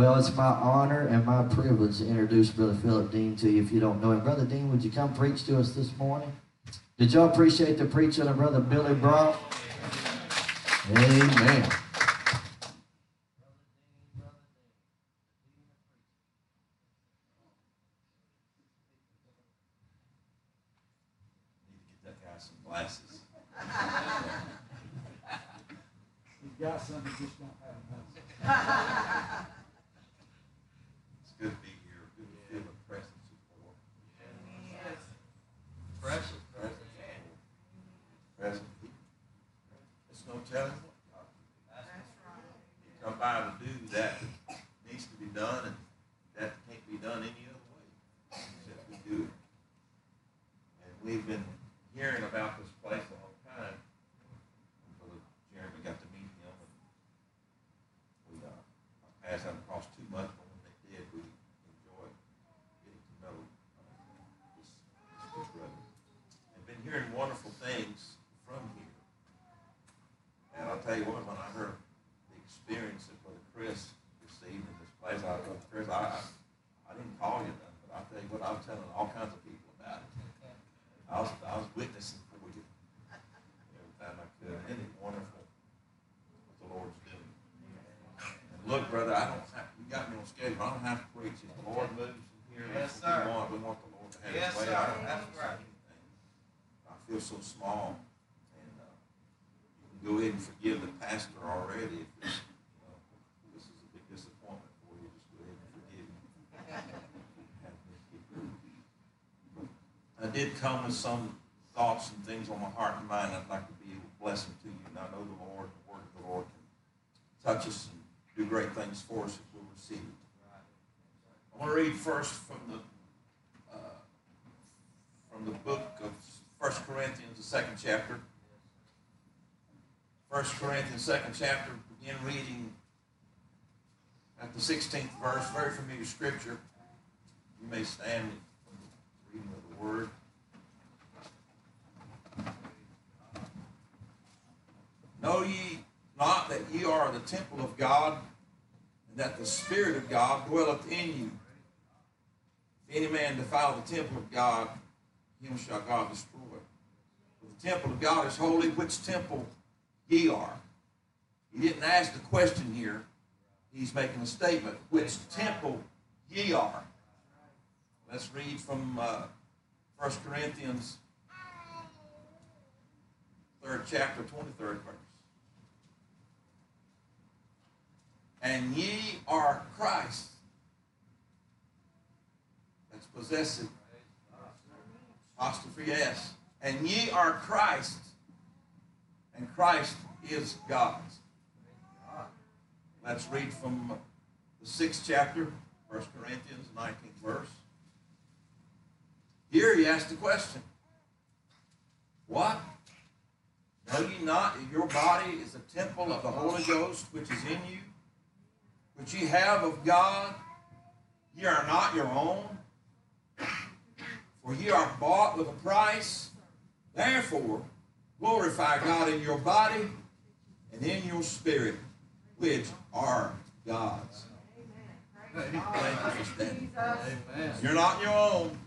Well, it's my honor and my privilege to introduce Brother Philip Dean to you if you don't know him. Brother Dean, would you come preach to us this morning? Did y'all appreciate the preaching of Brother Billy Brock? Amen. Need to get that guy some glasses. He's got some, he just don't have enough. It's good to be here. Good to feel the presence of the Lord. Precious. Presence. Present. It's no telling what God will do. You come by to do that that needs to be done, and that can't be done any other way except we do it. And we've been hearing about this place a long time. Brother Jeremy got to meet him, and we uh, passed out across too much, but when they did, we enjoyed getting to know uh, this, this good brother. I've been hearing wonderful things from here. And I'll tell you what, when I heard the experience that Brother Chris received in this place, I thought, Chris, I, I, didn't call you then, but I'll tell you what, I was telling all kinds of people about it. I was, I was witnessing for you every time I could. Isn't it wonderful what the Lord's doing? And look, brother, I don't have, you got me on schedule. I don't have to preach. If the Lord moves in here, Yes, that's what sir. we want. We want the Lord to have Yes, his way. sir. I don't have That's to say right. anything. I feel so small. And uh, you can go ahead and forgive the pastor already if this, you know, this is a big disappointment for you. Just go ahead and forgive him. I did come with some thoughts and things on my heart and mind I'd like to be a blessing to you. And I know the Lord, the word of the Lord can touch us and do great things for us if we'll receive it. I want to read first from the uh, from the book of First Corinthians, the second chapter. First Corinthians, second chapter, begin reading at the 16th verse, very familiar scripture. You may stand reading of the word. Know ye not that ye are the temple of God, and that the Spirit of God dwelleth in you? If any man defile the temple of God, him shall God destroy. For the temple of God is holy, which temple ye are. He didn't ask the question here. He's making a statement. Which temple ye are. Let's read from uh, 1 Corinthians, third chapter, 23rd verse. And ye are Christ. That's possessive. Apostrophe S. And ye are Christ. And Christ is God's. Let's read from the sixth chapter, 1 Corinthians, 19th verse. Here he asked the question What? Know ye not that your body is a temple of the Holy Ghost which is in you, which ye have of God? Ye are not your own, for ye are bought with a price. Therefore, glorify God in your body and in your spirit, which are God's. Thank you for standing. Amen. You're not your own.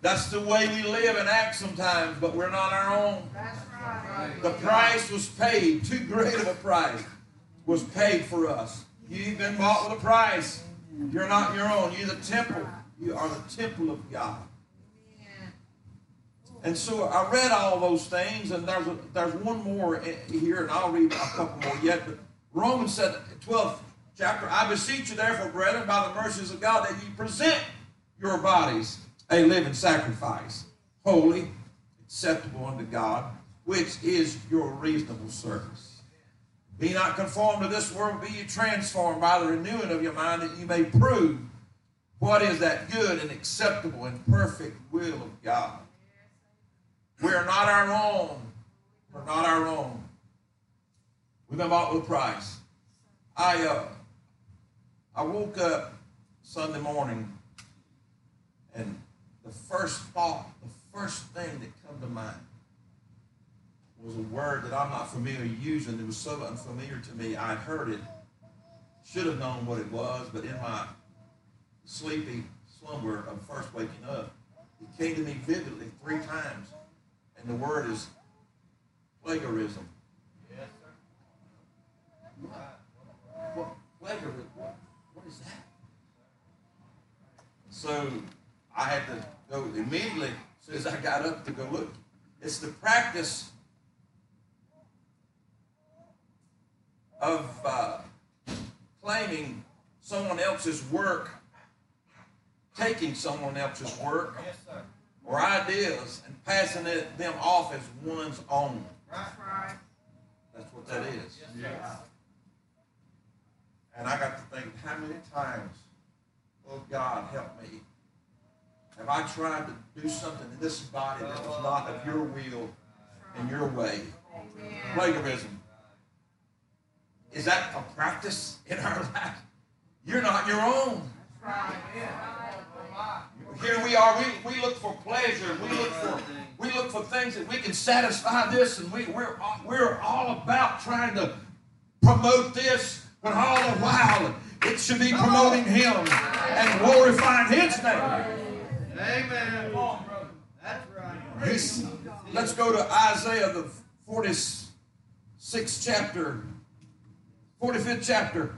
That's the way we live and act sometimes, but we're not our own. The price was paid. Too great of a price was paid for us. You've been bought with a price. You're not your own. You're the temple. You are the temple of God. And so I read all those things, and there's a, there's one more here, and I'll read a couple more yet. But Romans said, 12th chapter, I beseech you, therefore, brethren, by the mercies of God, that ye present your bodies a living sacrifice, holy, acceptable unto God, which is your reasonable service. Be not conformed to this world, be ye transformed by the renewing of your mind, that you may prove what is that good and acceptable and perfect will of God. We are not our own. We're not our own. We've been bought with a price. I uh, I woke up Sunday morning, and the first thought, the first thing that come to mind was a word that I'm not familiar using. It was so unfamiliar to me. I'd heard it should have known what it was, but in my sleepy slumber of first waking up, it came to me vividly three times. And the word is plagiarism. Yes, sir. What, plagiarism? What, what is that? So I had to go immediately as soon as I got up to go look. It's the practice of uh, claiming someone else's work, taking someone else's work Yes, sir. or ideas and passing it, them off as one's own. Right. That's what that is. Yes, sir. And I got to think, how many times, oh God, help me, have I tried to do something in this body that was not of your will and your way? Plagiarism. Is that a practice in our life? You're not your own. Here we are. We, we look for pleasure. We look for we look for things that we can satisfy this, and we, we're we're all about trying to promote this, when all the while it should be promoting Him and glorifying His name. Amen. That's right. Let's go to Isaiah the 46th chapter, 45th chapter,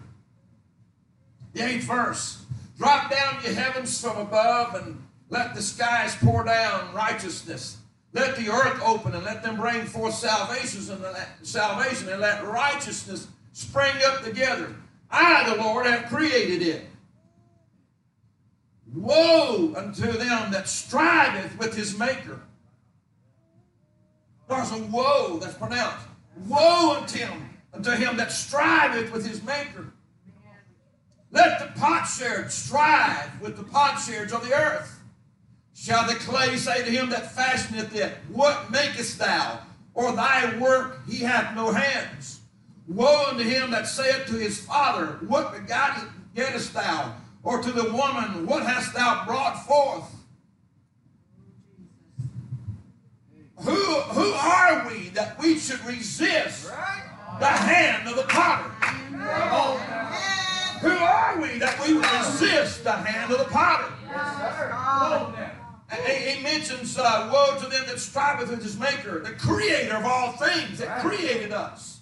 the 8th verse. Drop down, your heavens from above, and let the skies pour down righteousness. Let the earth open, and let them bring forth salvations and salvation, and let righteousness spring up together. I, the Lord, have created it. Woe unto them that striveth with his maker. There's a woe that's pronounced. Woe unto him, unto him that striveth with his maker. Let the potsherd strive with the potsherds of the earth. Shall the clay say to him that fashioneth it, What makest thou? Or thy work he hath no hands. Woe unto him that saith to his father, What begettest thou? Or to the woman, What hast thou brought forth? Who, who are we that we should resist the hand of the potter? Who are we that we would resist the hand of the potter? And He, he mentions, uh, woe to them that striveth with his maker, the creator of all things that created us.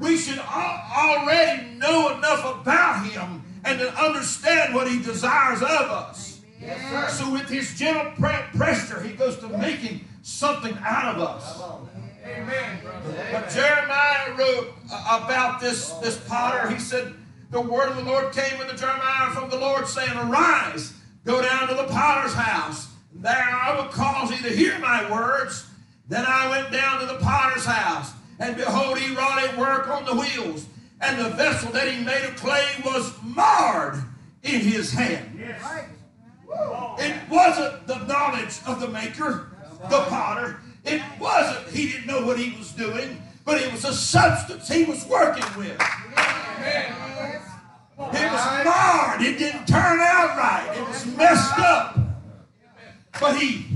We should al- already know enough about him and to understand what he desires of us. So with his gentle pressure, he goes to making something out of us. Amen. But Jeremiah wrote about this, this potter. He said, The word of the Lord came unto Jeremiah from the Lord, saying, Arise, go down to the potter's house. and There I will cause thee to hear my words. Then I went down to the potter's house, and behold, he wrought a work on the wheels, and the vessel that he made of clay was marred in his hand. It wasn't the knowledge of the maker, the potter. It wasn't, he didn't know what he was doing, but it was a substance he was working with. It was marred. It didn't turn out right. It was messed up. But he,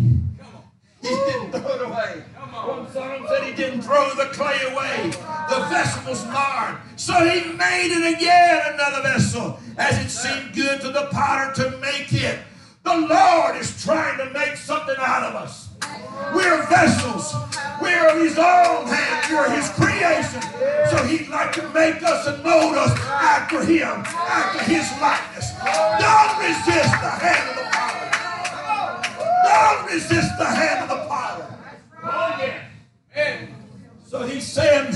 he didn't throw it away. One psalm said he didn't throw the clay away. The vessel was marred. So he made it again, another vessel, as it seemed good to the potter to make it. The Lord is trying to make something out of us. We're vessels. We're his own hand. We're his creation. So he'd like to make us and mold us after him, after his likeness. Don't resist the hand of the potter. Don't resist the hand of the potter. Oh, yeah. Amen. So he's saying,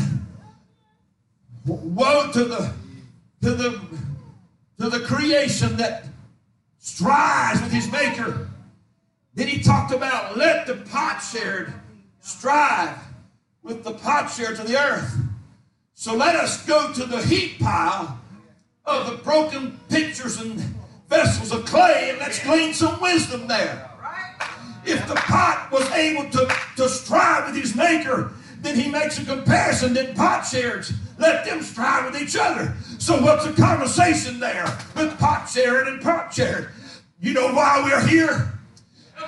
woe to the to the to the creation that strives with his maker. Then he talked about let the potsherd strive with the potsherds of the earth. So let us go to the heap pile of the broken pitchers and vessels of clay and let's glean some wisdom there. If the pot was able to, to strive with his maker, then he makes a comparison, then potsherds, let them strive with each other. So what's the conversation there with potsherd and potsherd? You know why we're here?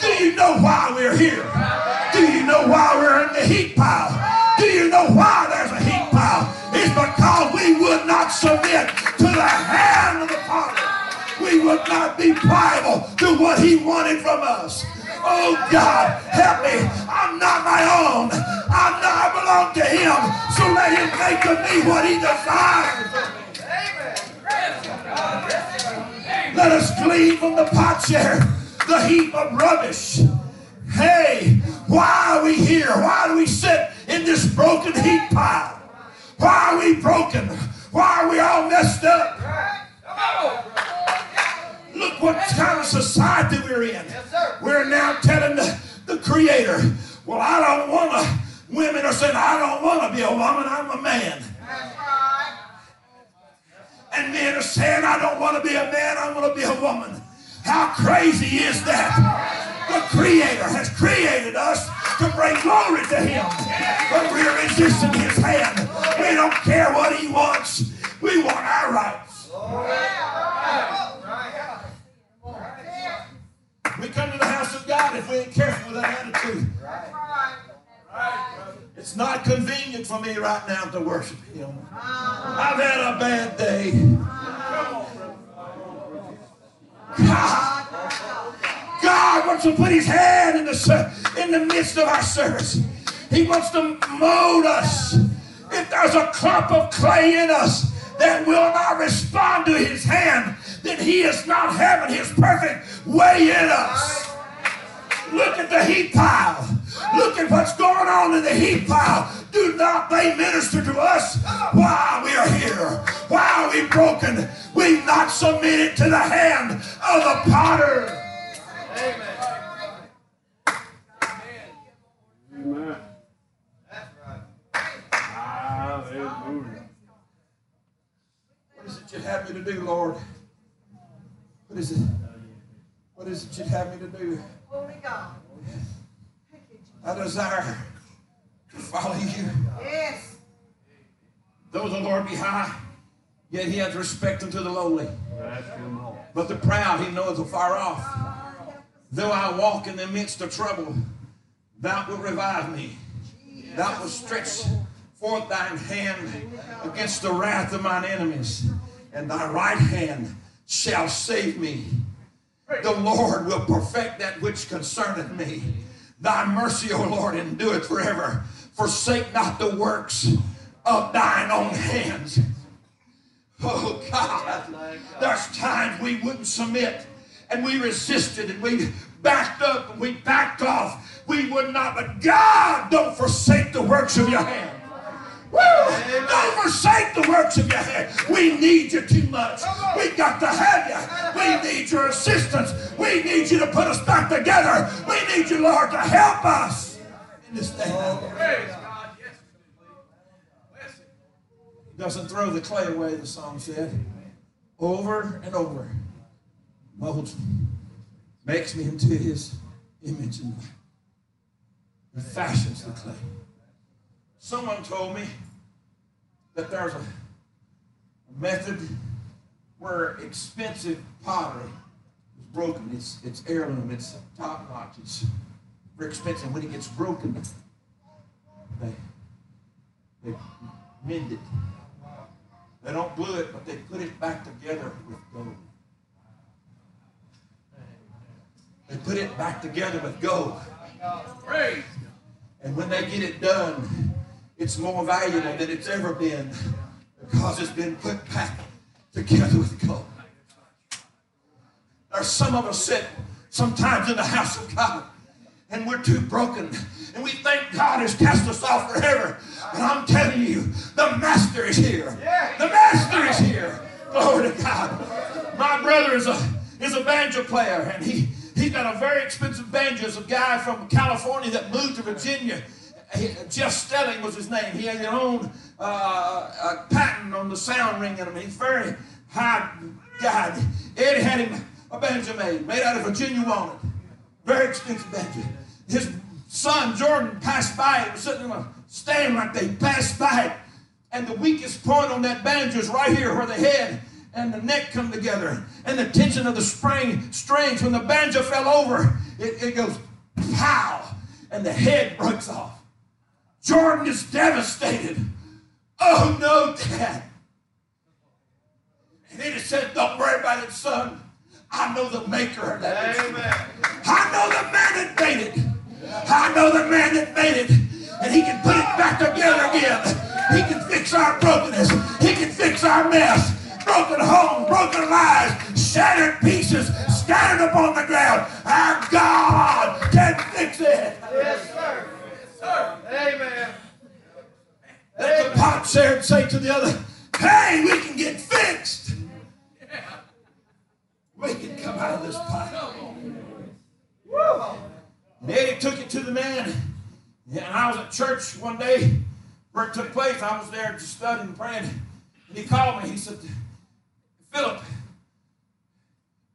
Do you know why we're here? Do you know why we're in the heat pile? Do you know why there's a heat pile? It's because we would not submit to the hand of the potter. We would not be pliable to what he wanted from us. Oh God, help me. I'm not my own. I'm not, I belong to him. So let him make of me what he desires. Let us glean from the potsherd the heap of rubbish. Hey, why are we here? Why do we sit in this broken heap pile? Why are we broken? Why are we all messed up? Look what kind of society we're in. We're now telling the, the Creator, well, I don't want to. Women are saying, I don't want to be a woman, I'm a man. And men are saying, I don't want to be a man, I want to be a woman. How crazy is that? The Creator has created us to bring glory to Him. But we're resisting His hand. We don't care what He wants. We want our rights. We come to the house of God if we ain't careful with that attitude. It's not convenient for me right now to worship Him. I've had a bad day. God, God wants to put His hand in the, in the midst of our service. He wants to mold us. If there's a clump of clay in us that will not respond to His hand, then He is not having His perfect way in us. Look at the heap pile. Look at what's going on in the heap pile. Do not they minister to us while we are here? Why are we broken? We've not submitted to the hand of the potter. Amen. Amen. Amen. That's right. Hallelujah. What is it you'd have me to do, Lord? What is it? What is it you'd have me to do? Holy God. I desire to follow you. Yes. Though the Lord be high, yet he hath respect unto the lowly. That's him, Lord. But the proud he knoweth afar off. Though I walk in the midst of trouble, thou wilt revive me. Thou wilt stretch forth thine hand against the wrath of mine enemies, and thy right hand shall save me. The Lord will perfect that which concerneth me. Thy mercy, O Lord, endureth forever. Forsake not the works of thine own hands. Oh God, there's times we wouldn't submit and we resisted and we backed up and we backed off. We would not, but God, don't forsake the works of your hand. Woo! Don't forsake the works of your hand. We need you too much. We got to have you. We need your assistance. We need you to put us back together. We need you, Lord, to help us this day. Doesn't throw the clay away, the song said. Over and over. Molds me. Makes me into his image and likeness. Fashions the clay. Someone told me that there's a, a method where expensive pottery is broken. It's, it's heirloom, it's top notch, it's expensive. When it gets broken, they, they mend it. They don't glue it, but they put it back together with gold. They put it back together with gold. And when they get it done, it's more valuable than it's ever been because it's been put back together with gold. There's some of us sit sometimes in the house of God and we're too broken and we think God has cast us off forever. But I'm telling you, the Master is here. The Master is here. Glory to God. My brother is a is a banjo player and he he's got a very expensive banjo. It's a guy from California that moved to Virginia. He- Geoff Stelling was his name. He had his own uh, patent on the sound ring in him. He's very high guy. Eddie had him a banjo made, made out of Virginia walnut. Very expensive banjo. His son Jordan passed by. He was sitting on a stand like they passed by it. And the weakest point on that banjo is right here where the head and the neck come together. And the tension of the spring strings, when the banjo fell over, it, it goes pow, and the head breaks off. Jordan is devastated. Oh no, Dad. And then it said, Don't worry about it, son. I know the maker of that. Amen. I know the man that made it. I know the man that made it. And he can put it back together again. He can fix our brokenness. He can fix our mess. Broken home, broken lives, shattered pieces, scattered upon the ground. Our God can fix it. Yes, sir. Yes, sir. Amen. Let the potsherd and say to the other, hey, we can get fixed. We can come out of this pot. Daddy took it to the man. And I was at church one day where it took place. I was there just studying and praying. And he called me. He said, Philip,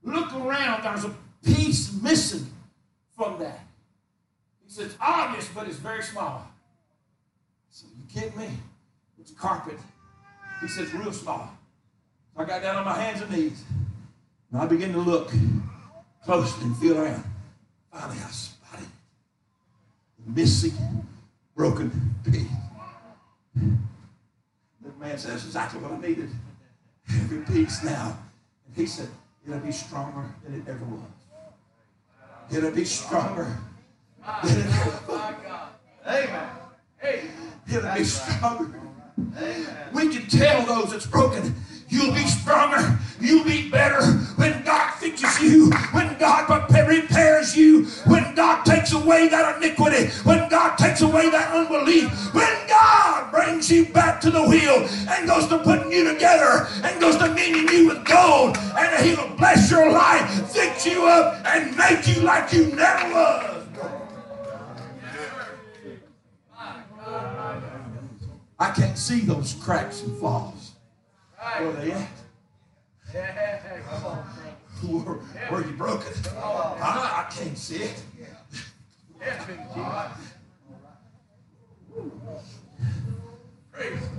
look around. There's a piece missing from that. He said, it's obvious, but it's very small. I said, you kidding me? It's carpet. He says, real small. So I got down on my hands and knees. And I began to look closely and feel around. Finally, I missing, broken piece. That man says exactly what I needed. Every piece now. And he said, it'll be stronger than it ever was. It'll be stronger than it ever was. Amen. It'll be stronger. We can tell those that's broken. You'll be stronger. You'll be better when God fixes you. When God repairs you. When God takes away that iniquity. When God takes away that unbelief. When God brings you back to the wheel and goes to putting you together and goes to meeting you with gold. And He'll bless your life, fix you up, and make you like you never was. I can't see those cracks and flaws. Where they at? Yeah. Come on. Where, where you broken? I, I can't see it. Yeah,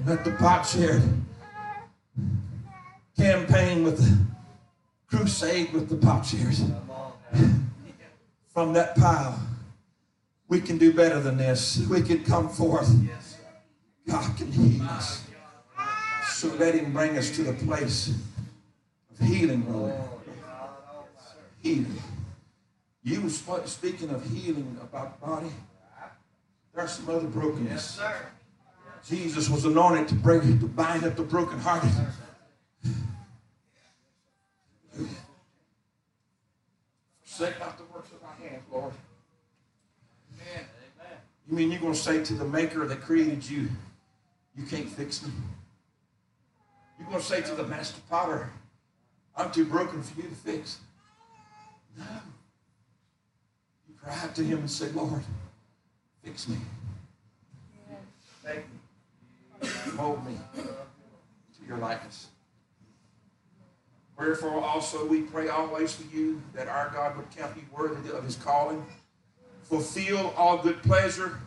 Let the potsherd campaign with the crusade with the potsherds. From that pile, we can do better than this. We can come forth. God can heal us. So let Him bring us to the place healing, brother. Healing. You were sp- speaking of healing about the body. There's some other brokenness. Yes, sir. Jesus was anointed to break, to bind up the brokenhearted. Forsake not the works of my hands, Lord. Amen. Amen. You mean you're going to say to the maker that created you, you can't fix me? You're going to say to the master potter, I'm too broken for you to fix. No. You cry out to him and say, Lord, fix me. Thank you. Mold me to your likeness. Wherefore also we pray always for you that our God would count you worthy of his calling, fulfill all good pleasure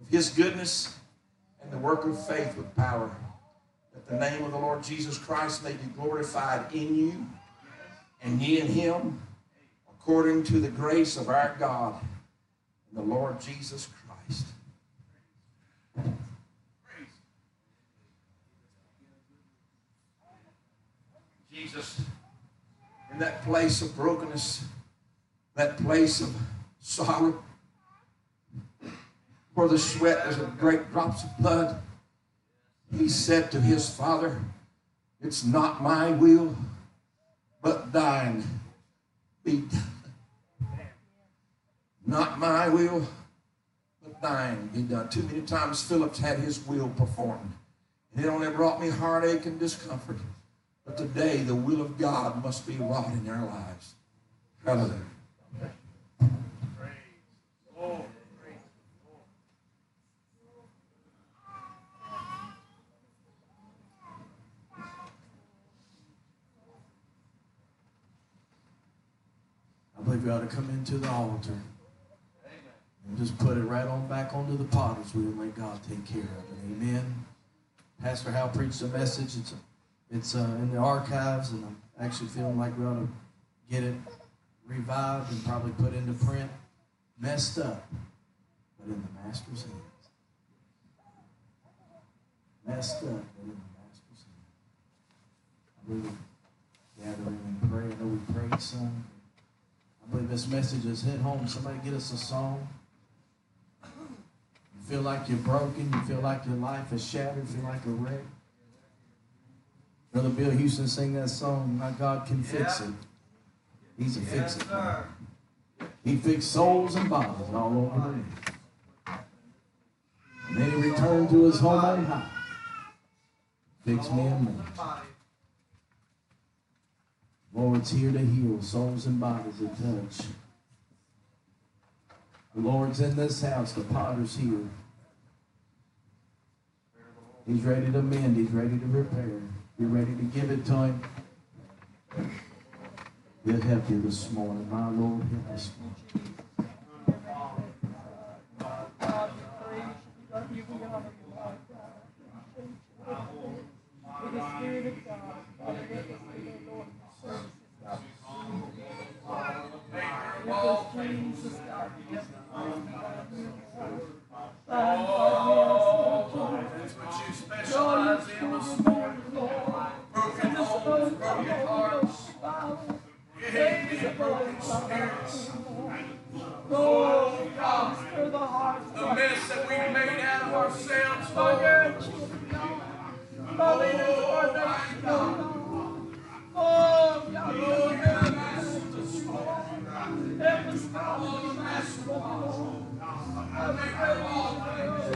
of his goodness, and the work of faith with power, the name of the Lord Jesus Christ may be glorified in you and ye in him, according to the grace of our God and the Lord Jesus Christ. Jesus, in that place of brokenness, that place of sorrow, where the sweat was of great drops of blood, he said to his Father, It's not my will, but thine be done. Not my will, but thine be done. Too many times Philip's had his will performed. And it only brought me heartache and discomfort. But today, the will of God must be wrought in their lives. Hallelujah. I believe we ought to come into the altar and just put it right on back onto the potter's wheel and let God take care of it. Amen. Pastor Hal preached a message. It's it's uh, in the archives, and I'm actually feeling like we ought to get it revived and probably put into print. Messed up, but in the Master's hands. messed up. They didn't ask us. I believe we gather in and pray. I know we prayed some. I believe this message has hit home. Somebody get us a song. You feel like you're broken. You feel like your life is shattered. You Feel like a wreck. Brother Bill Houston sing that song. My God can fix it. He's a Yes, fixer. sir. He fixed souls and bodies all over the land. And then he returned to his home on high. Fix me and more. Lord's here to heal souls and bodies at touch. The Lord's in this house. The potter's here. He's ready to mend. He's ready to repair. You're ready to give it to him. He'll help you this morning. My Lord, help us. That's our sins forgive. My leaders are this morning. Oh, God, oh, help oh, this oh, Help oh, God,